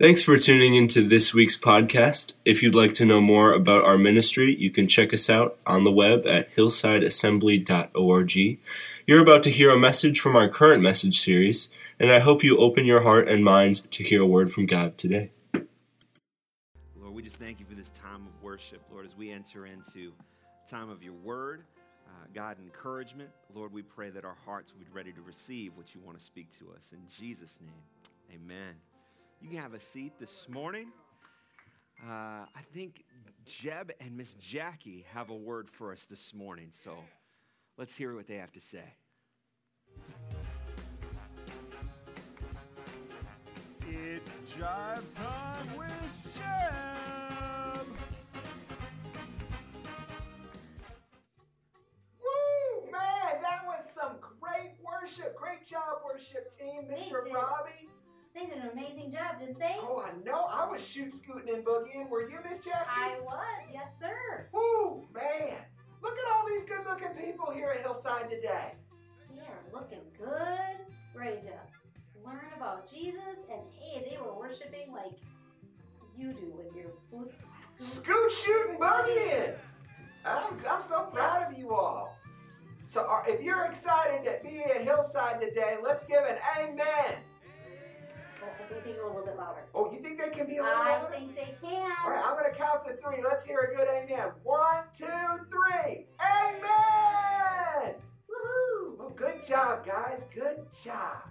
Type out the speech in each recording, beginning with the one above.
Thanks for tuning into this week's podcast. If you'd like to know more about our ministry, you can check us out on the web at hillsideassembly.org. You're about to hear a message from our current message series, and I hope you open your heart and mind to hear a word from God today. Lord, we just thank you for this time of worship, Lord, as we enter into time of your word, uh, God, encouragement. Lord, we pray that our hearts will be ready to receive what you want to speak to us. In Jesus' name, amen. You can have a seat this morning. Uh, I think Jeb and Miss Jackie have a word for us this morning, so let's hear what they have to say. It's drive time with Jeb. Woo, man, that was some great worship. Great job, worship team, Mr. Robbie. They did an amazing job, didn't they? Oh, I know. I was shoot scooting and boogieing. Were you, Miss Jackie? I was, yes, sir. Woo, man. Look at all these good-looking people here at Hillside today. They are looking good, ready to learn about Jesus, and hey, they were worshiping like you do with your boots. Scoot shooting boogieing. I'm, I'm so proud of you all. So, uh, if you're excited to be at Hillside today, let's give an amen. Oh, I think they a little bit louder. Oh, you think they can be a little I louder? think they can. All right, I'm going to count to three. Let's hear a good amen. One, two, three. Amen. Woohoo! Well, good job, guys. Good job.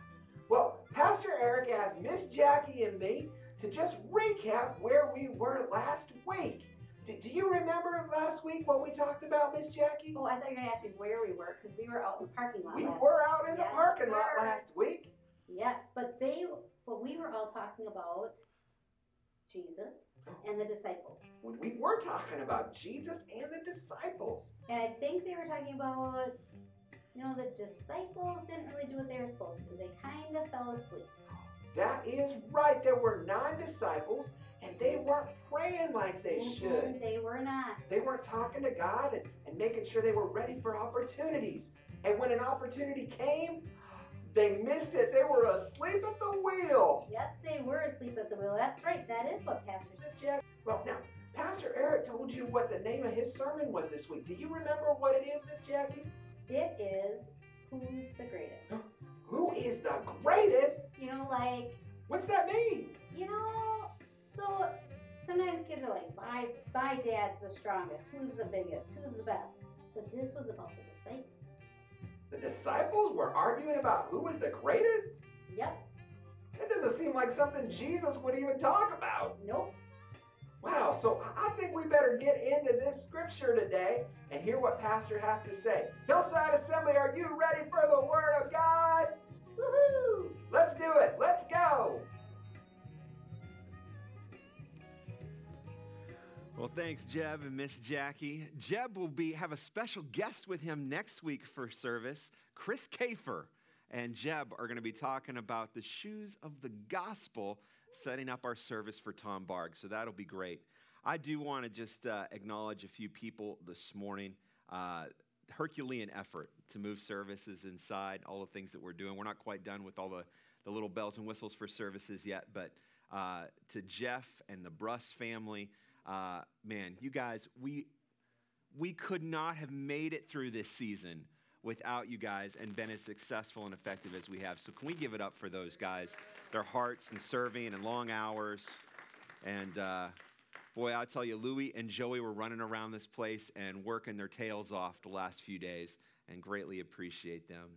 Well, Pastor Eric asked Miss Jackie and me to just recap where we were last week. Do, do you remember last week what we talked about, Miss Jackie? Oh, I thought you were gonna ask me where we were because we were out in the parking lot. We last were out in the parking lot last week. Yes, but they, but we were all talking about Jesus and the disciples. We- We were talking about Jesus and the disciples. And I think they were talking about, you know, the disciples didn't really do what they were supposed to. They kind of fell asleep. That is right. There were nine disciples, and they weren't praying like they Mhm, should. They were not. They weren't talking to God and, and making sure they were ready for opportunities. And when an opportunity came, they missed it. They were asleep at the wheel. Yes, they were asleep at the wheel. That's right. That is what Pastor Miss Jack. Well, now, Pastor Eric told you what the name of his sermon was this week. Do you remember what it is, Miss Jackie? It is who's the greatest. Who is the greatest? You know, like, What's that mean? you know, so sometimes kids are like, my, my dad's the strongest. Who's the biggest? Who's the best? But this was about the disciples. The disciples were arguing about who was the greatest? Yep. That doesn't seem like something Jesus would even talk about. Nope. Wow, so I think we better get into this scripture today and hear what Pastor has to say. Hillside Assembly, are you ready for the Word of God? Woohoo! Let's do it. Let's go. Well, thanks, Jeb and Miss Jackie. Jeb will be have a special guest with him next week for service. Chris Kafer and Jeb are going to be talking about the shoes of the gospel, setting up our service for Tom Barg. So that'll be great. I do want to just uh, acknowledge a few people this morning. Uh, Herculean effort to move services inside, all the things that we're doing. We're not quite done with all the, the little bells and whistles for services yet, but uh, to Jeff and the Bruss family, uh, man, you guys, we we could not have made it through this season without you guys and been as successful and effective as we have. So can we give it up for those guys, their hearts and serving and long hours, and uh, boy, I tell you, Louie and Joey were running around this place and working their tails off the last few days, and greatly appreciate them.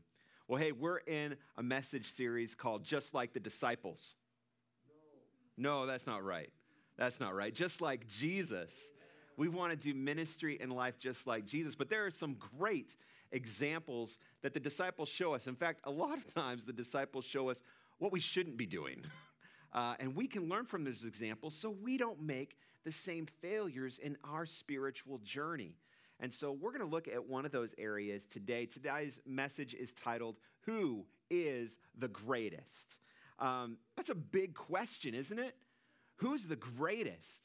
Well, hey, we're in a message series called "Just Like the Disciples." No, that's not right. That's not right. Just like Jesus. We want to do ministry and life just like Jesus. But there are some great examples that the disciples show us. In fact, a lot of times the disciples show us what we shouldn't be doing. Uh, and we can learn from those examples so we don't make the same failures in our spiritual journey. And so we're going to look at one of those areas today. Today's message is titled, Who is the Greatest? Um, that's a big question, isn't it? Who's the greatest?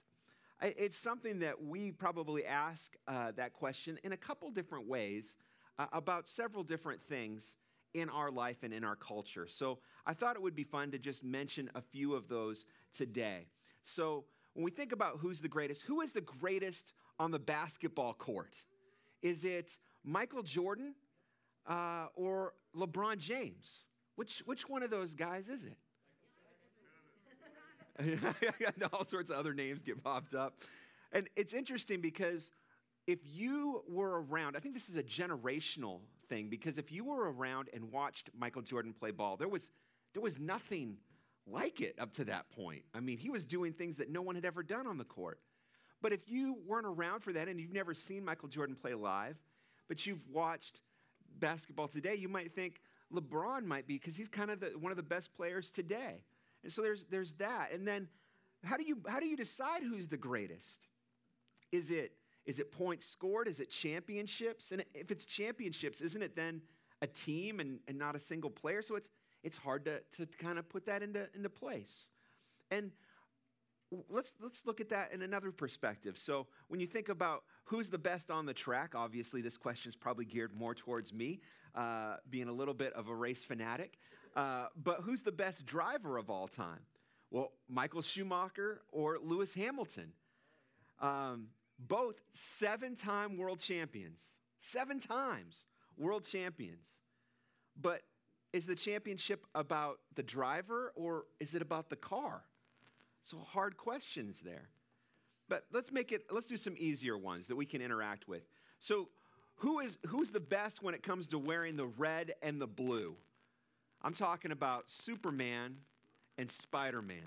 It's something that we probably ask uh, that question in a couple different ways uh, about several different things in our life and in our culture. So I thought it would be fun to just mention a few of those today. So, when we think about who's the greatest, who is the greatest on the basketball court? Is it Michael Jordan uh, or LeBron James? Which, which one of those guys is it? All sorts of other names get popped up. And it's interesting because if you were around, I think this is a generational thing because if you were around and watched Michael Jordan play ball, there was, there was nothing like it up to that point. I mean, he was doing things that no one had ever done on the court. But if you weren't around for that and you've never seen Michael Jordan play live, but you've watched basketball today, you might think LeBron might be because he's kind of the, one of the best players today. And so there's, there's that. And then how do, you, how do you decide who's the greatest? Is it, is it points scored? Is it championships? And if it's championships, isn't it then a team and, and not a single player? So it's, it's hard to, to kind of put that into, into place. And let's, let's look at that in another perspective. So when you think about who's the best on the track, obviously this question is probably geared more towards me, uh, being a little bit of a race fanatic. Uh, but who's the best driver of all time? Well, Michael Schumacher or Lewis Hamilton. Um, both seven time world champions. Seven times world champions. But is the championship about the driver or is it about the car? So hard questions there. But let's make it, let's do some easier ones that we can interact with. So, who is, who's the best when it comes to wearing the red and the blue? I'm talking about Superman and Spider Man.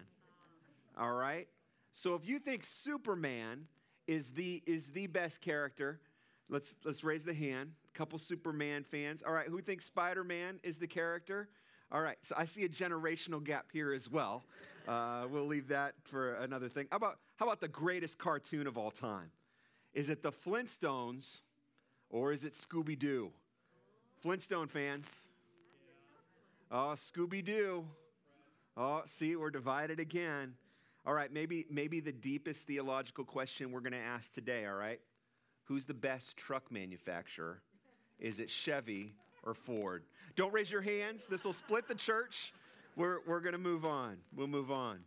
All right? So if you think Superman is the, is the best character, let's, let's raise the hand. A couple Superman fans. All right, who thinks Spider Man is the character? All right, so I see a generational gap here as well. Uh, we'll leave that for another thing. How about, how about the greatest cartoon of all time? Is it the Flintstones or is it Scooby Doo? Flintstone fans. Oh, Scooby Doo. Oh, see, we're divided again. All right, maybe, maybe the deepest theological question we're going to ask today, all right? Who's the best truck manufacturer? Is it Chevy or Ford? Don't raise your hands. This will split the church. We're, we're going to move on. We'll move on.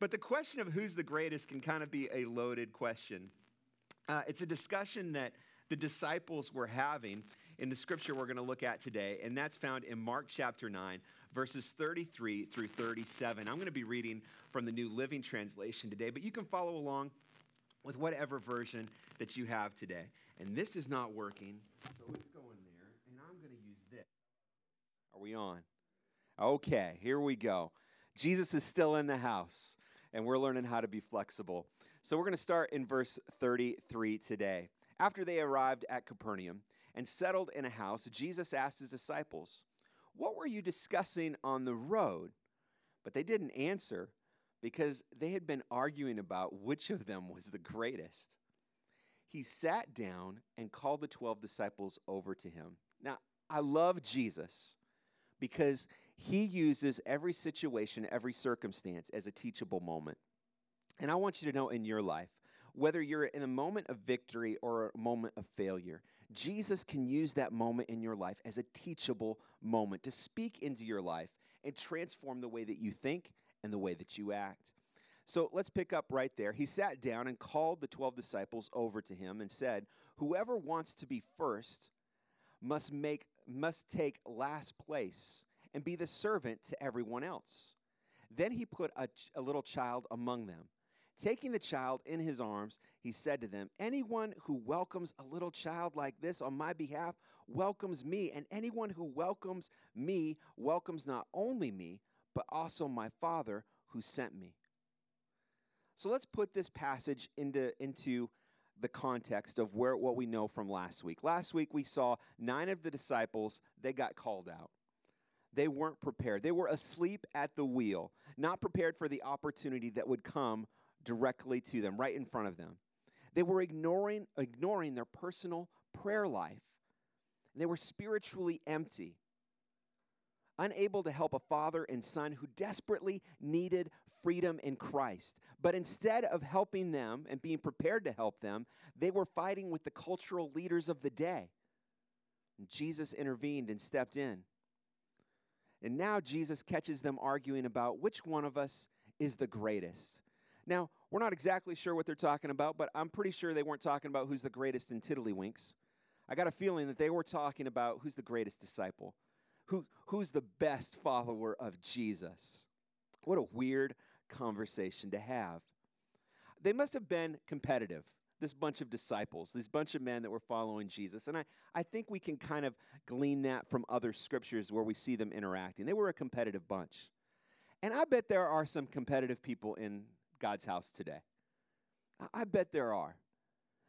But the question of who's the greatest can kind of be a loaded question. Uh, it's a discussion that the disciples were having in the scripture we're going to look at today, and that's found in Mark chapter 9, verses 33 through 37. I'm going to be reading from the New Living Translation today, but you can follow along with whatever version that you have today. And this is not working, so it's going there, and I'm going to use this. Are we on? Okay, here we go. Jesus is still in the house, and we're learning how to be flexible. So we're going to start in verse 33 today. After they arrived at Capernaum, and settled in a house, Jesus asked his disciples, What were you discussing on the road? But they didn't answer because they had been arguing about which of them was the greatest. He sat down and called the 12 disciples over to him. Now, I love Jesus because he uses every situation, every circumstance as a teachable moment. And I want you to know in your life, whether you're in a moment of victory or a moment of failure, Jesus can use that moment in your life as a teachable moment to speak into your life and transform the way that you think and the way that you act. So let's pick up right there. He sat down and called the 12 disciples over to him and said, Whoever wants to be first must, make, must take last place and be the servant to everyone else. Then he put a, a little child among them Taking the child in his arms, he said to them, Anyone who welcomes a little child like this on my behalf welcomes me, and anyone who welcomes me welcomes not only me, but also my Father who sent me. So let's put this passage into, into the context of where what we know from last week. Last week we saw nine of the disciples, they got called out. They weren't prepared. They were asleep at the wheel, not prepared for the opportunity that would come directly to them, right in front of them. They were ignoring, ignoring their personal prayer life. They were spiritually empty, unable to help a father and son who desperately needed freedom in Christ. But instead of helping them and being prepared to help them, they were fighting with the cultural leaders of the day. And Jesus intervened and stepped in. And now Jesus catches them arguing about which one of us is the greatest. Now, we're not exactly sure what they're talking about, but I'm pretty sure they weren't talking about who's the greatest in Tiddlywinks. I got a feeling that they were talking about who's the greatest disciple, who, who's the best follower of Jesus. What a weird conversation to have. They must have been competitive, this bunch of disciples, this bunch of men that were following Jesus. And I, I think we can kind of glean that from other scriptures where we see them interacting. They were a competitive bunch. And I bet there are some competitive people in God's house today. I, bet there are.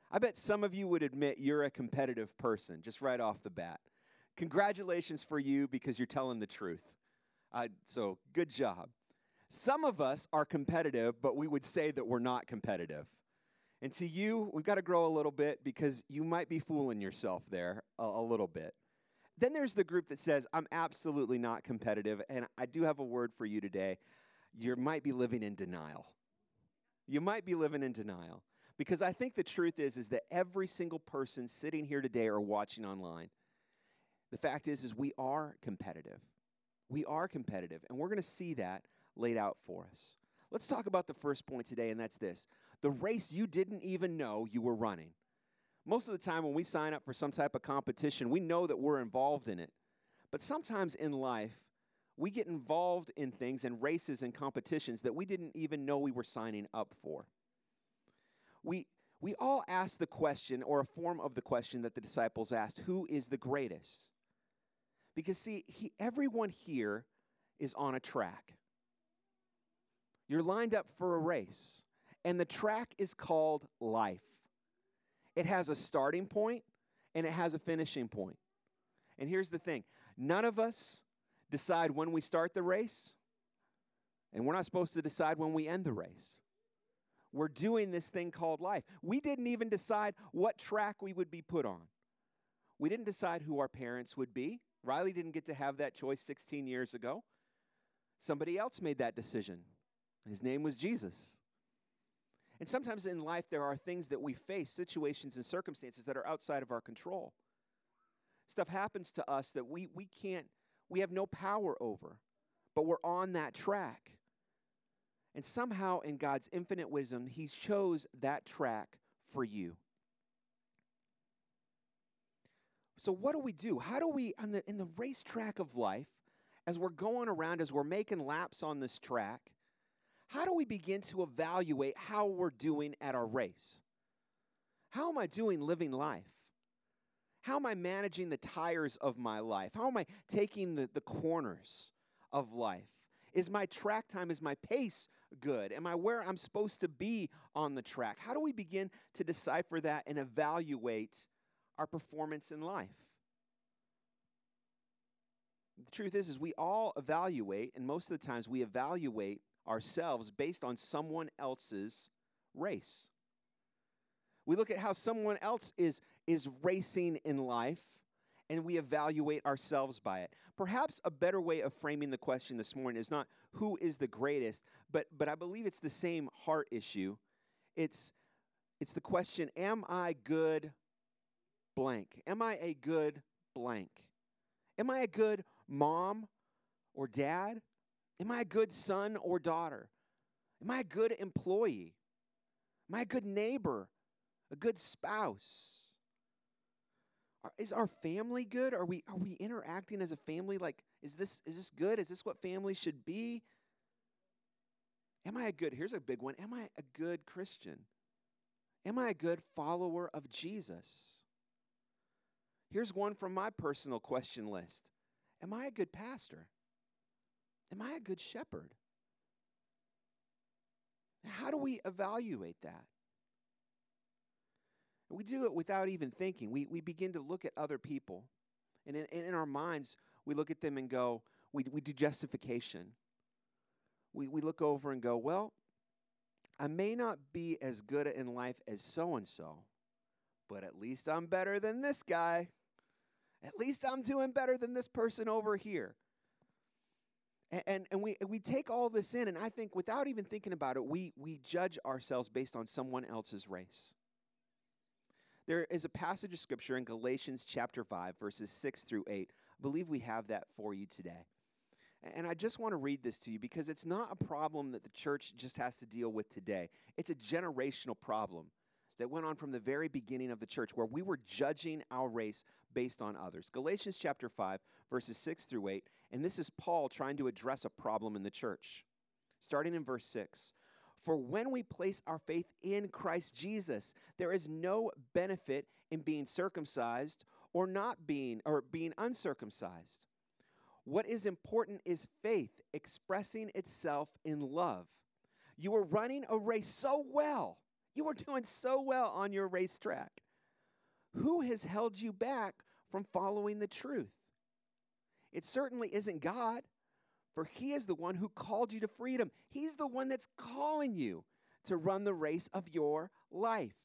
I bet some of you would admit you're a competitive person just right off the bat. Congratulations for you because you're telling the truth. Uh, so, good job. Some of us are competitive, but we would say that we're not competitive. And to you, we've got to grow a little bit because you might be fooling yourself there a, a, little bit. Then there's the group that says, I'm absolutely not competitive, and I do have a word for you today. You might be living in denial. You might be living in denial. Because I think the truth is, is that every single person sitting here today or watching online, the fact is, is we are competitive. We are competitive, and we're going to see that laid out for us. Let's talk about the first point today, and that's this the race you didn't even know you were running. Most of the time, when we sign up for some type of competition, we know that we're involved in it. But sometimes in life, we get involved in things and races and competitions that we didn't even know we were signing up for. We, we all ask the question, or a form of the question that the disciples asked who is the greatest? Because, see, he, everyone here is on a track. You're lined up for a race, and the track is called life. It has a starting point and it has a finishing point. And here's the thing none of us decide when we start the race, and we're not supposed to decide when we end the race. We're doing this thing called life. We didn't even decide what track we would be put on. We didn't decide who our parents would be. Riley didn't get to have that choice 16 years ago. Somebody else made that decision. His name was Jesus. And sometimes in life, there are things that we face, situations and circumstances that are outside of our control. Stuff happens to us that we, we can't, we have no power over, but we're on that track. And somehow, in God's infinite wisdom, He chose that track for you. So, what do we do? How do we, on the, in the racetrack of life, as we're going around, as we're making laps on this track, how do we begin to evaluate how we're doing at our race? How am I doing living life? How am I managing the tires of my life? How am I taking the, the corners of life? Is my track time, is my pace good? Am I where I'm supposed to be on the track? How do we begin to decipher that and evaluate our performance in life? The truth is is we all evaluate and most of the times we evaluate ourselves based on someone else's race. We look at how someone else is, is racing in life and we evaluate ourselves by it. Perhaps a better way of framing the question this morning is not who is the greatest, but, but I believe it's the same heart issue. It's, it's the question Am I good blank? Am I a good blank? Am I a good mom or dad? Am I a good son or daughter? Am I a good employee? Am I a good neighbor? A good spouse? Is our family good? Are we, are we interacting as a family? Like, is this, is this good? Is this what family should be? Am I a good, here's a big one. Am I a good Christian? Am I a good follower of Jesus? Here's one from my personal question list Am I a good pastor? Am I a good shepherd? How do we evaluate that? We do it without even thinking. We, we begin to look at other people. And in, in our minds, we look at them and go, we, we do justification. We, we look over and go, well, I may not be as good in life as so and so, but at least I'm better than this guy. At least I'm doing better than this person over here. And, and, and, we, we take all this in, and I think without even thinking about it, we, we judge ourselves based on someone else's race. There is a passage of scripture in Galatians chapter 5, verses 6 through 8. I believe we have that for you today. And I just want to read this to you because it's not a problem that the church just has to deal with today. It's a generational problem that went on from the very beginning of the church where we were judging our race based on others. Galatians chapter 5, verses 6 through 8, and this is Paul trying to address a problem in the church. Starting in verse 6. For when we place our faith in Christ Jesus, there is no benefit in being circumcised or not being or being uncircumcised. What is important is faith expressing itself in love. You are running a race so well. You are doing so well on your racetrack. Who has held you back from following the truth? It certainly isn't God, for He is the one who called you to freedom. He's the one that's calling you to run the race of your life.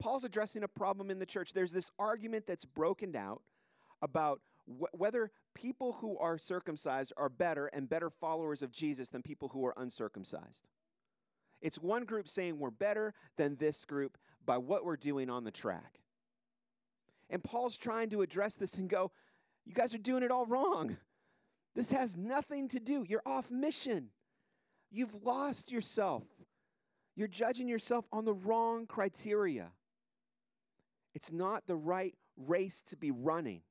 Paul's addressing a problem in the church. There's this argument that's broken out about wh- whether people who are circumcised are better and better followers of Jesus than people who are uncircumcised. It's one group saying we're better than this group by what we're doing on the track. And Paul's trying to address this and go, you guys are doing it all wrong. This has nothing to do. You're off mission. You've lost yourself. You're judging yourself on the wrong criteria. It's not the right race to be running,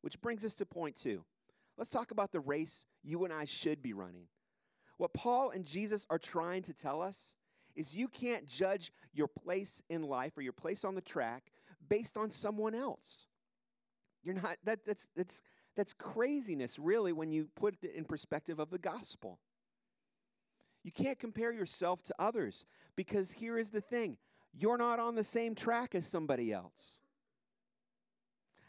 which brings us to point two. Let's talk about the race you and I should be running. What Paul and Jesus are trying to tell us is you can't judge your place in life or your place on the track based on someone else. You're not that that's that's that's craziness really when you put it in perspective of the gospel. You can't compare yourself to others because here is the thing. You're not on the same track as somebody else.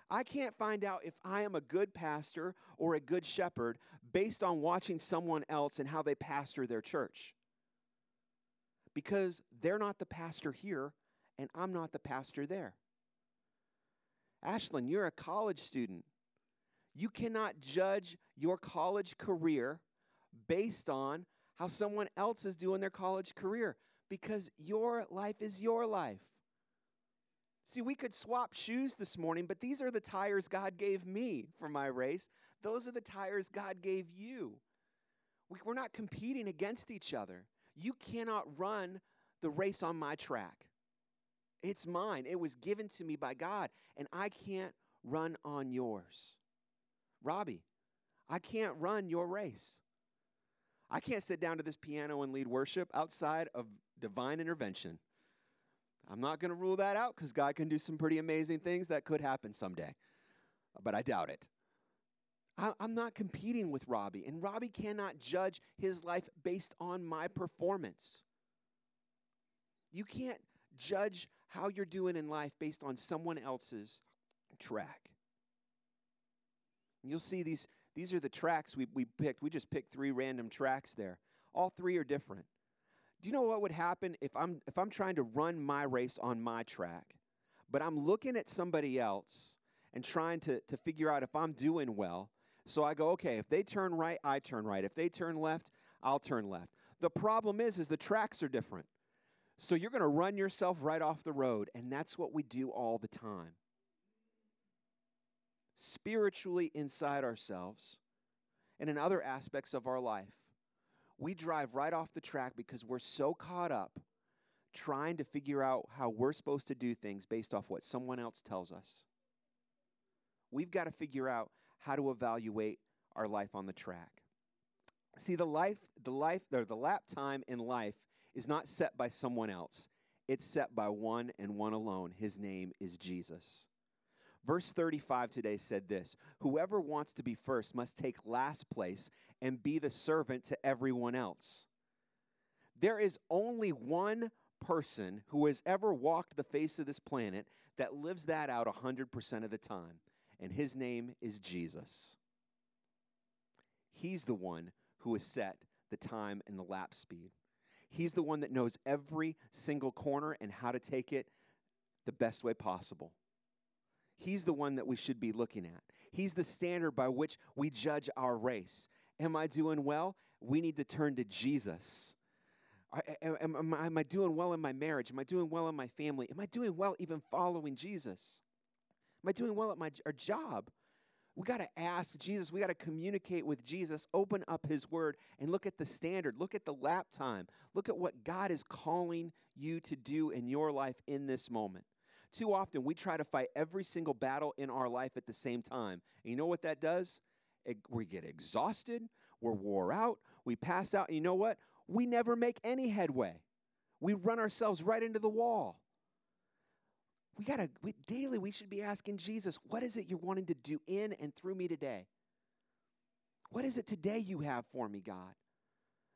I can't find out if I am a good pastor or a good shepherd based on watching someone else and how they pastor their church. Because they're not the pastor here, and I'm not the pastor there. Ashlyn, you're a college student. You cannot judge your college career based on how someone else is doing their college career because your life is your life. See, we could swap shoes this morning, but these are the tires God gave me for my race. Those are the tires God gave you. We're not competing against each other. You cannot run the race on my track. It's mine. It was given to me by God, and I can't run on yours. Robbie, I can't run your race. I can't sit down to this piano and lead worship outside of divine intervention. I'm not going to rule that out because God can do some pretty amazing things that could happen someday, but I doubt it. I, am not competing with Robbie, and Robbie cannot judge his life based on my performance. You can't judge how you're doing in life based on someone else's track. You'll see these, these are the tracks we, we picked. We just picked three random tracks there. All three are different. Do you know what would happen if I'm if I'm trying to run my race on my track, but I'm looking at somebody else and trying to, to figure out if I'm doing well? So I go, okay, if they turn right, I turn right. If they turn left, I'll turn left. The problem is, is the tracks are different. So you're going to run yourself right off the road, and that's what we do all the time. Spiritually inside ourselves and in other aspects of our life, we drive right off the track because we're so caught up trying to figure out how we're supposed to do things based off what someone else tells us. We've got to figure out how to evaluate our life on the track. See, the life, the life, or the lap time in life is not set by someone else. It's set by one and one alone. His name is Jesus. Verse 35 today said this Whoever wants to be first must take last place and be the servant to everyone else. There is only one person who has ever walked the face of this planet that lives that out 100% of the time, and his name is Jesus. He's the one who has set the time and the lap speed. He's the one that knows every single corner and how to take it the best way possible. He's the one that we should be looking at. He's the standard by which we judge our race. Am I doing well? We need to turn to Jesus. Am, am, am, I doing well in my marriage? Am I doing well in my family? Am I doing well even following Jesus? Am I doing well at my our job? We got to ask Jesus. We got to communicate with Jesus, open up his word, and look at the standard. Look at the lap time. Look at what God is calling you to do in your life in this moment. Too often, we try to fight every single battle in our life at the same time. And you know what that does? It, we get exhausted, we're wore out, we pass out, and you know what? We never make any headway. We run ourselves right into the wall. We got to, we, daily, we should be asking Jesus, what is it you're wanting to do in and through me today? What is it today you have for me, God?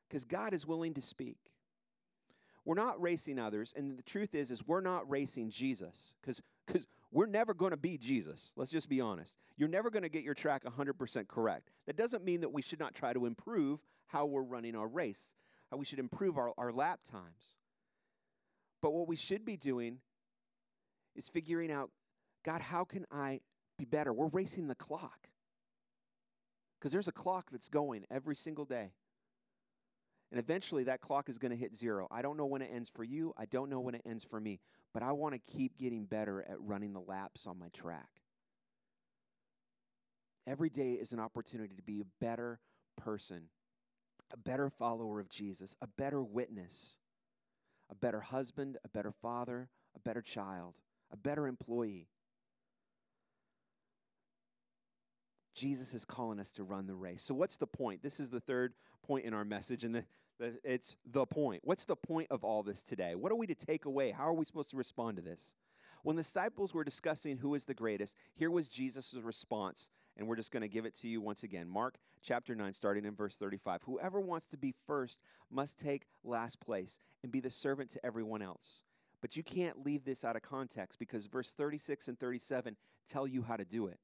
Because God is willing to speak. We're not racing others, and the truth is, is we're not racing Jesus, because because we're never going to be Jesus. Let's just be honest. You're never going to get your track 100% correct. That doesn't mean that we should not try to improve how we're running our race, how we should improve our, our lap times. But what we should be doing is figuring out, God, how can I be better? We're racing the clock. Because there's a clock that's going every single day. And eventually that clock is going to hit zero. I don't know when it ends for you. I don't know when it ends for me. But I want to keep getting better at running the laps on my track. Every day is an opportunity to be a better person, a better follower of Jesus, a better witness, a better husband, a better father, a better child, a better employee. Jesus is calling us to run the race. So, what's the point? This is the third point in our message, and the, it's the point. What's the point of all this today? What are we to take away? How are we supposed to respond to this? When the disciples were discussing who is the greatest, here was Jesus' response, and we're just going to give it to you once again. Mark chapter 9, starting in verse 35. Whoever wants to be first must take last place and be the servant to everyone else. But you can't leave this out of context because verse 36 and 37 tell you how to do it.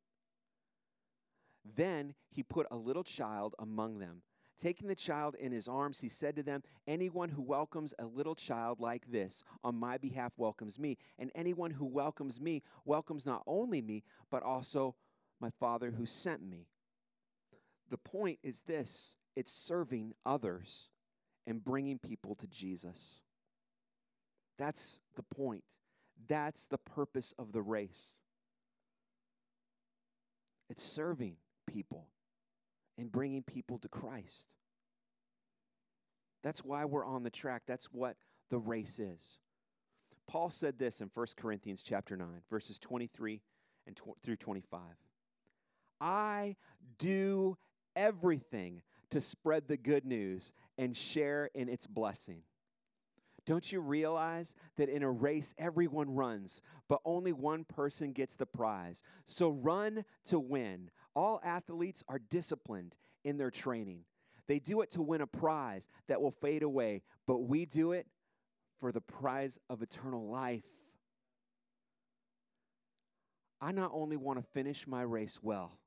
Then he put a little child among them. Taking the child in his arms, he said to them, Anyone who welcomes a little child like this on my behalf welcomes me. And anyone who welcomes me welcomes not only me, but also my Father who sent me. The point is this it's serving others and bringing people to Jesus. That's the point. That's the purpose of the race. It's serving people and bringing people to Christ. That's why we're on the track. That's what the race is. Paul said this in 1 Corinthians chapter 9, verses 23 and tw- through 25. I do everything to spread the good news and share in its blessing. Don't you realize that in a race, everyone runs, but only one person gets the prize? So run to win. All athletes are disciplined in their training. They do it to win a prize that will fade away, but we do it for the prize of eternal life. I not only want to finish my race well,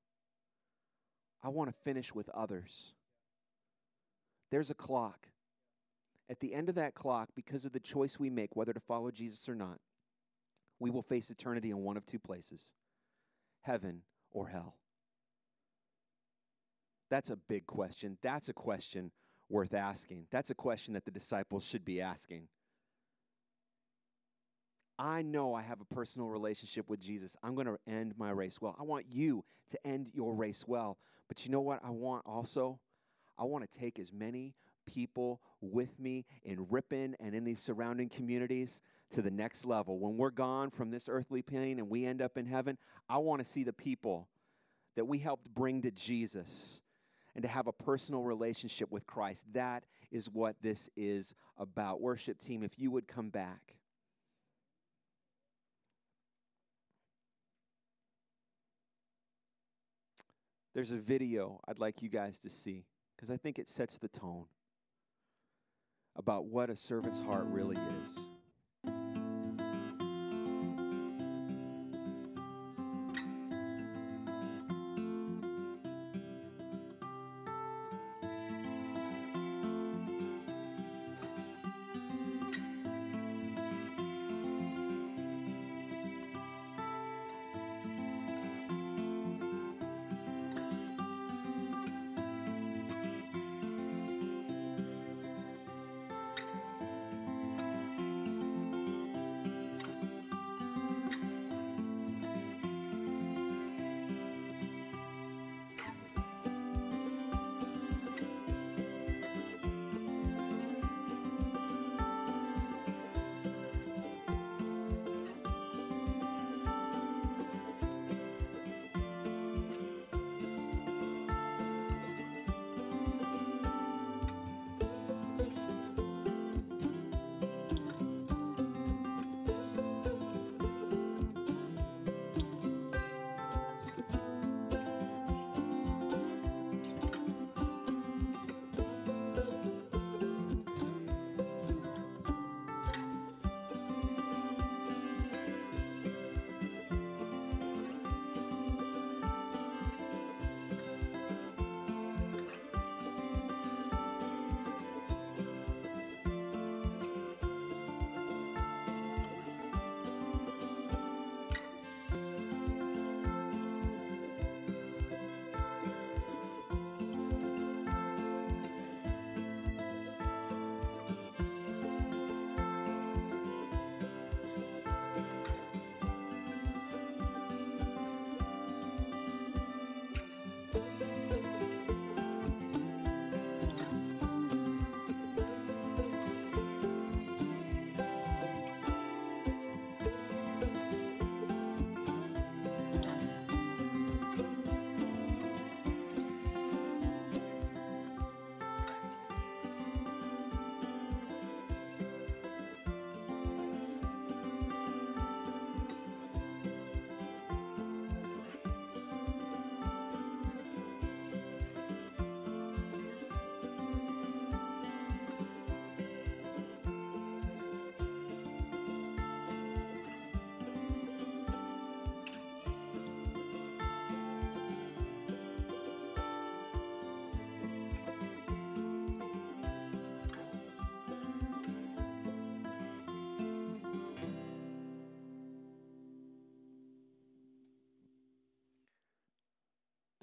I want to finish with others. There's a clock. At the end of that clock, because of the choice we make, whether to follow Jesus or not, we will face eternity in one of two places heaven or hell. That's a big question. That's a question worth asking. That's a question that the disciples should be asking. I know I have a personal relationship with Jesus. I'm going to end my race well. I want you to end your race well. But you know what I want also? I want to take as many people with me in Ripon and in these surrounding communities to the next level. When we're gone from this earthly plane and we end up in heaven, I want to see the people that we helped bring to Jesus and to have a personal relationship with Christ. That is what this is about. Worship team, if you would come back. There's a video I'd like you guys to see because I think it sets the tone about what a servant's heart really is.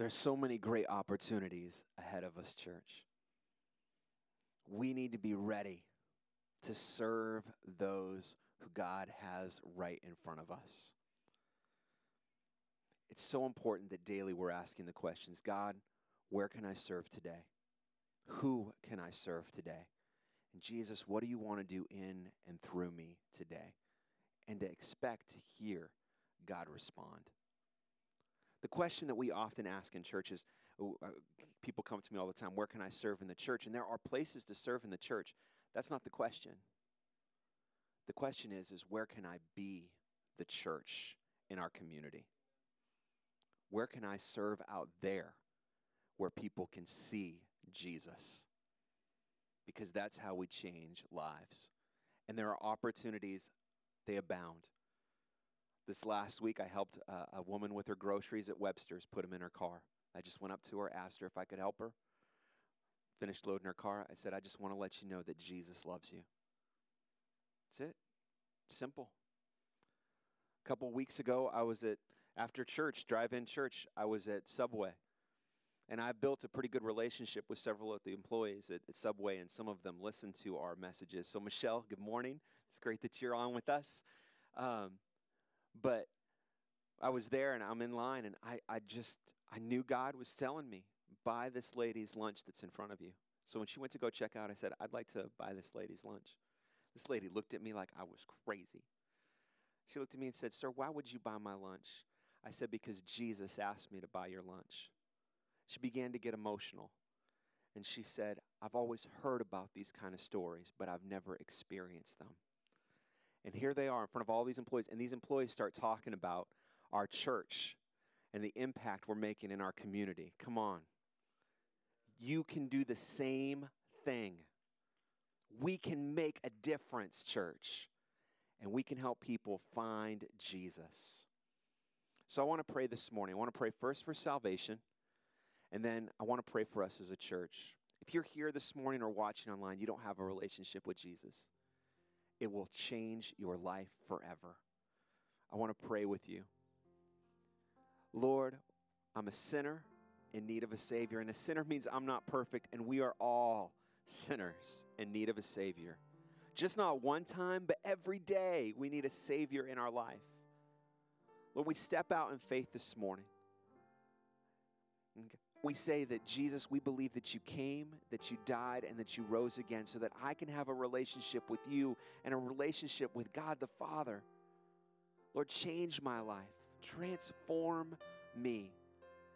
Are so many great opportunities ahead of us, church. We need to be ready to serve those who God has right in front of us. It's so important that daily we're asking the questions God, where can I serve today? Who can I serve today? And Jesus, what do you want to do in and through me today? And to expect to hear God respond. The question that we often ask in churches, uh, people come to me all the time, where can I serve in the church? And there are places to serve in the church. That's not the question. The question is, is where can I be the church in our community? Where can I serve out there where people can see Jesus? Because that's how we change lives. And there are opportunities, they abound. This last week, I helped a, a woman with her groceries at Webster's put them in her car. I just went up to her, asked her if I could help her. Finished loading her car. I said, I just want to let you know that Jesus loves you. That's it. Simple. A couple weeks ago, I was at, after church, drive in church, I was at Subway. And I built a pretty good relationship with several of the employees at, at, Subway, and some of them listen to our messages. So, Michelle, good morning. It's great that you're on with us. Um, but I was there and I'm in line, and I, I just, I knew God was telling me, buy this lady's lunch that's in front of you. So when she went to go check out, I said, I'd like to buy this lady's lunch. This lady looked at me like I was crazy. She looked at me and said, Sir, why would you buy my lunch? I said, Because Jesus asked me to buy your lunch. She began to get emotional. And she said, I've always heard about these kind of stories, but I've never experienced them. And here they are in front of all these employees, and these employees start talking about our church and the impact we're making in our community. Come on. You can do the same thing. We can make a difference, church, and we can help people find Jesus. So I want to pray this morning. I want to pray first for salvation, and then I want to pray for us as a church. If you're here this morning or watching online, you don't have a relationship with Jesus it will change your life forever. I want to pray with you. Lord, I'm a sinner in need of a Savior, and a sinner means I'm not perfect, and we are all sinners in need of a Savior. Just not one time, but every day we need a Savior in our life. Lord, we step out in faith this morning we say that Jesus, we believe that you came, that you died, and that you rose again so that I can have a relationship with you and a relationship with God the Father. Lord, change my life, transform me.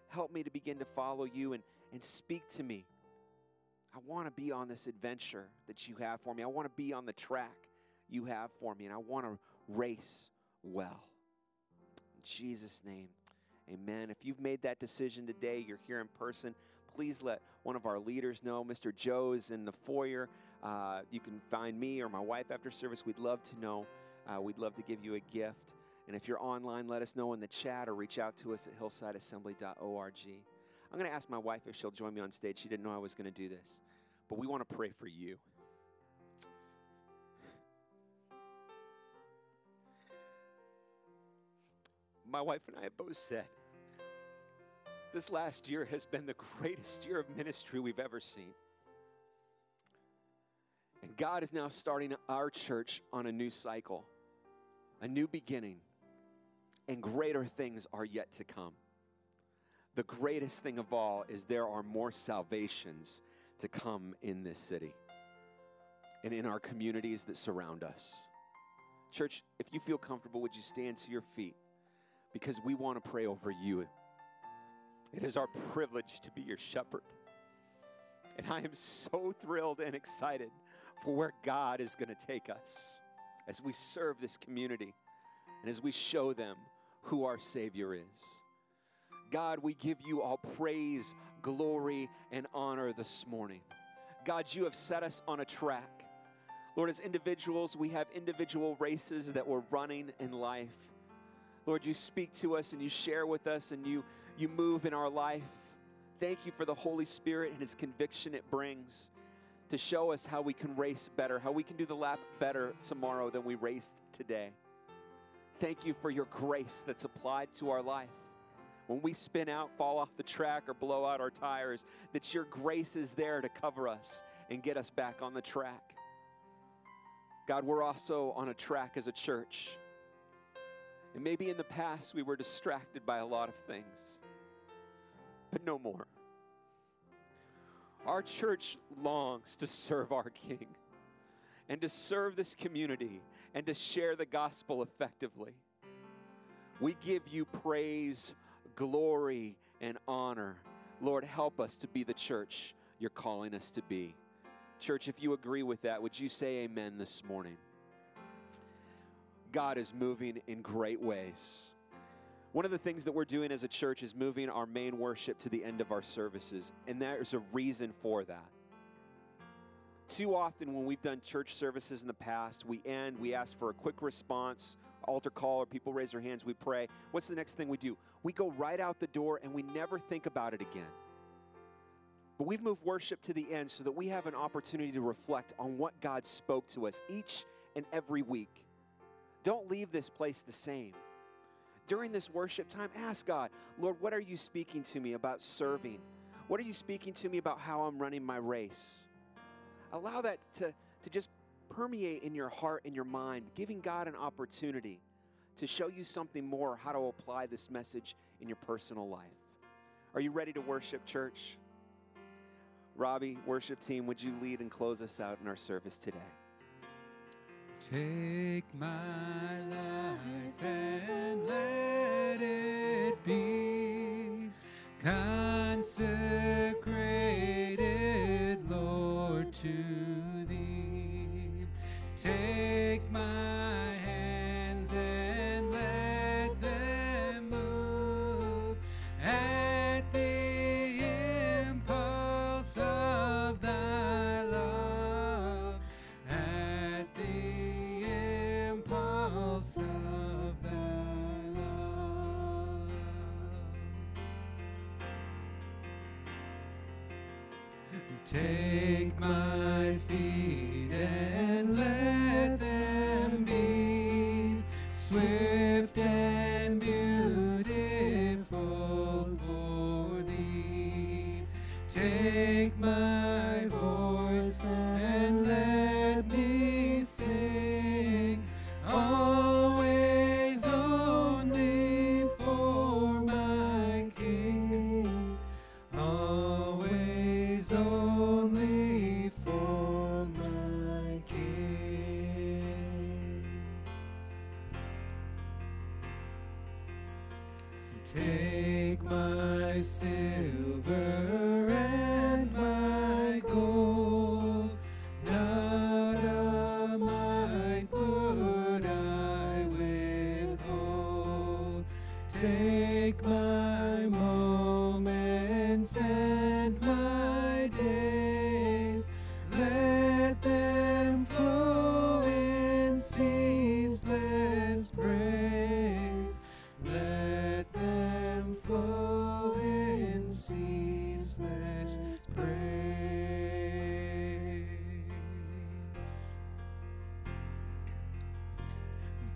Help me to begin to follow you and, and speak to me. I want to be on this adventure that you have for me. I want to be on the track you have for me, and I want to race well. In Jesus' name. Amen. If you've made that decision today, you're here in person, please let one of our leaders know. Mr. Joe is in the foyer. Uh, you can find me or my wife after service. We'd love to know. Uh, we'd love to give you a gift. And if you're online, let us know in the chat or reach out to us at hillsideassembly.org. I'm going to ask my wife if she'll join me on stage. She didn't know I was going to do this, but we want to pray for you. My wife and I have both said this last year has been the greatest year of ministry we've ever seen. And God is now starting our church on a new cycle, a new beginning, and greater things are yet to come. The greatest thing of all is there are more salvations to come in this city and in our communities that surround us. Church, if you feel comfortable, would you stand to your feet? Because we want to pray over you it is our privilege to be your shepherd. And I am so thrilled and excited for where God is going to take us as we serve this community and as we show them who our Savior is. God, we give you all praise, glory, and honor this morning. God, you have set us on a track. Lord, as individuals, we have individual races that we're running in life. Lord, you speak to us and you share with us and you you move in our life. Thank you for the Holy Spirit and His conviction it brings to show us how we can race better, how we can do the lap better tomorrow than we raced today. Thank you for your grace that's applied to our life when we spin out, fall off the track, or blow out our tires, that your grace is there to cover us and get us back on the track. God, we're also on a track as a church. And maybe in the past we were distracted by a lot of things, but no more. Our church longs to serve our King and to serve this community and to share the gospel effectively. We give you praise, glory, and honor. Lord, help us to be the church you're calling us to be. Church, if you agree with that, would you say amen this morning? God is moving in great ways. One of the things that we're doing as a church is moving our main worship to the end of our services, and there's a reason for that. Too often, when we've done church services in the past, we end, we ask for a quick response, altar call, or people raise their hands, we pray. What's the next thing we do? We go right out the door and we never think about it again. But we've moved worship to the end so that we have an opportunity to reflect on what God spoke to us each and every week. Don't leave this place the same. During this worship time, ask God, Lord, what are you speaking to me about serving? What are you speaking to me about how I'm running my race? Allow that to, to just permeate in your heart and your mind, giving God an opportunity to show you something more, how to apply this message in your personal life. Are you ready to worship, church? Robbie, worship team, would you lead and close us out in our service today? Take my life and let it be consecrated, Lord, to thee. Take my Take my feet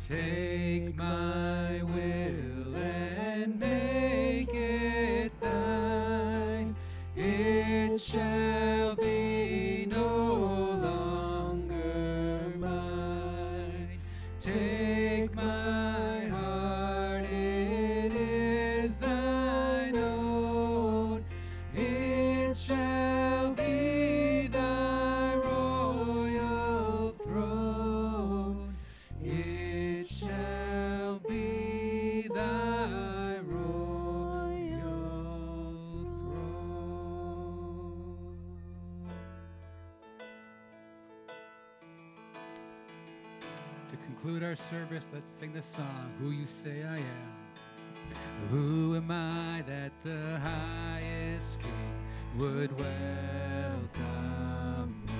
Take my will and make it thine. It shall let's sing the song, Who You Say I Am. Who am I that the highest king would welcome me?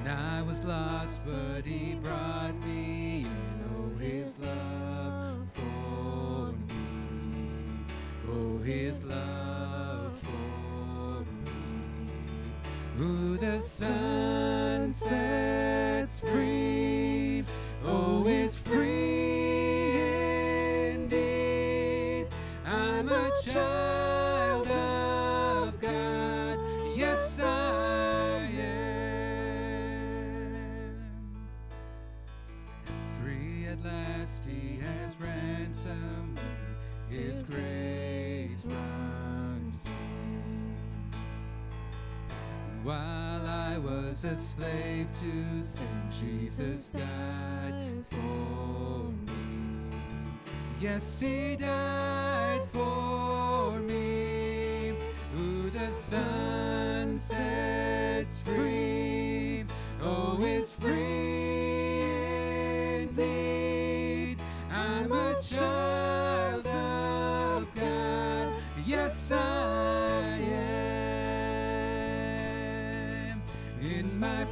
And I was lost, but he brought me in. Oh, his love for me. Oh, his love for me. Who the Son I was a slave to sin, Jesus died for me. Yes, he died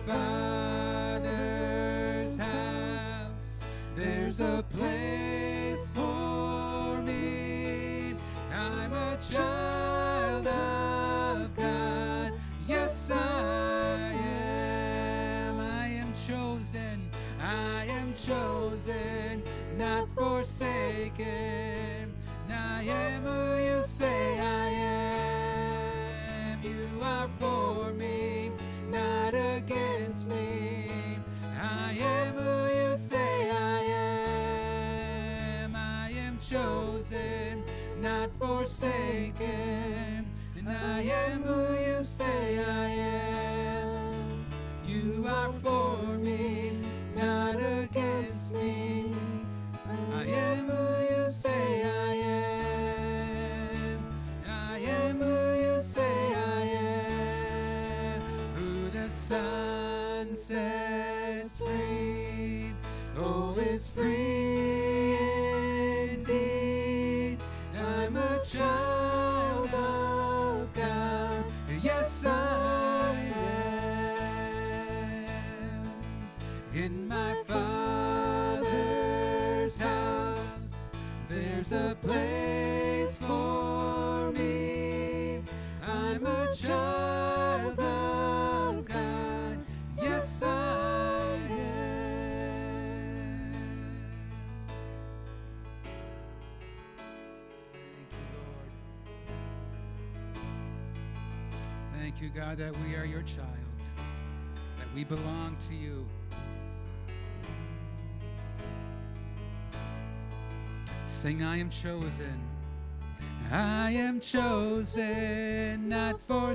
Father's house, there's a place for me. I'm a child of God. Yes, I am. I am chosen. I am chosen, not not forsaken. And I am who you say I am. You are for God, that we are your child, that we belong to you. Sing, I am chosen. I am chosen, not forsaken.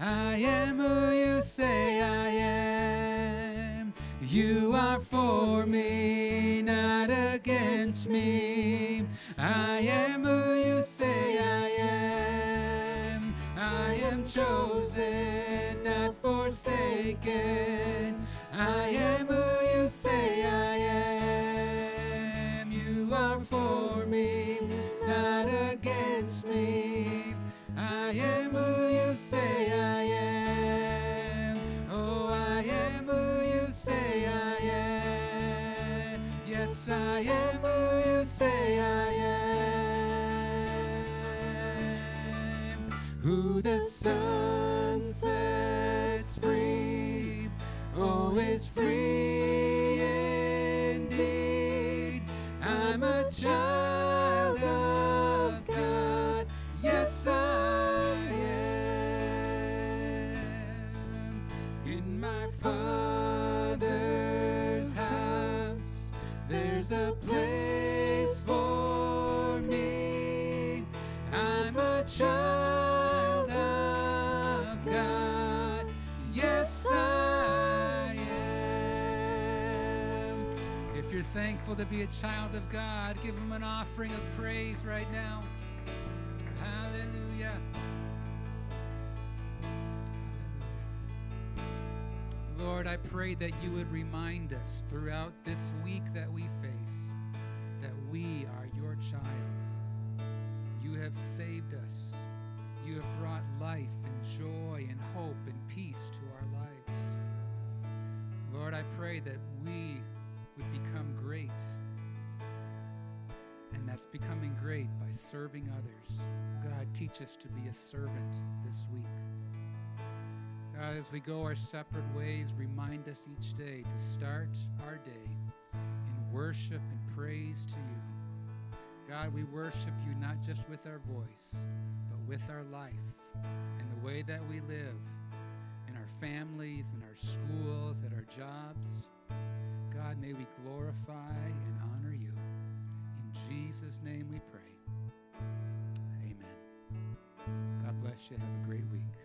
I am who you say I am. You are for me, not against me. I am who you say I am. Chosen, not forsaken. The Son sets free, oh, is free If you're thankful to be a child of God, give Him an offering of praise right now. Hallelujah. Lord, I pray that you would remind us throughout this week that we face that we are your child. You have saved us. You have brought life and joy and hope and peace to our lives. Lord, I pray that we would become great. And that's becoming great by serving others. God, teach us to be a servant this week. God, as we go our separate ways, remind us each day to start our day in worship and praise to you. God, we worship you not just with our voice, but with our life and the way that we live in our families, in our schools, at our jobs. God, may we glorify and honor you. In Jesus' name we pray. Amen. God bless you. Have a great week.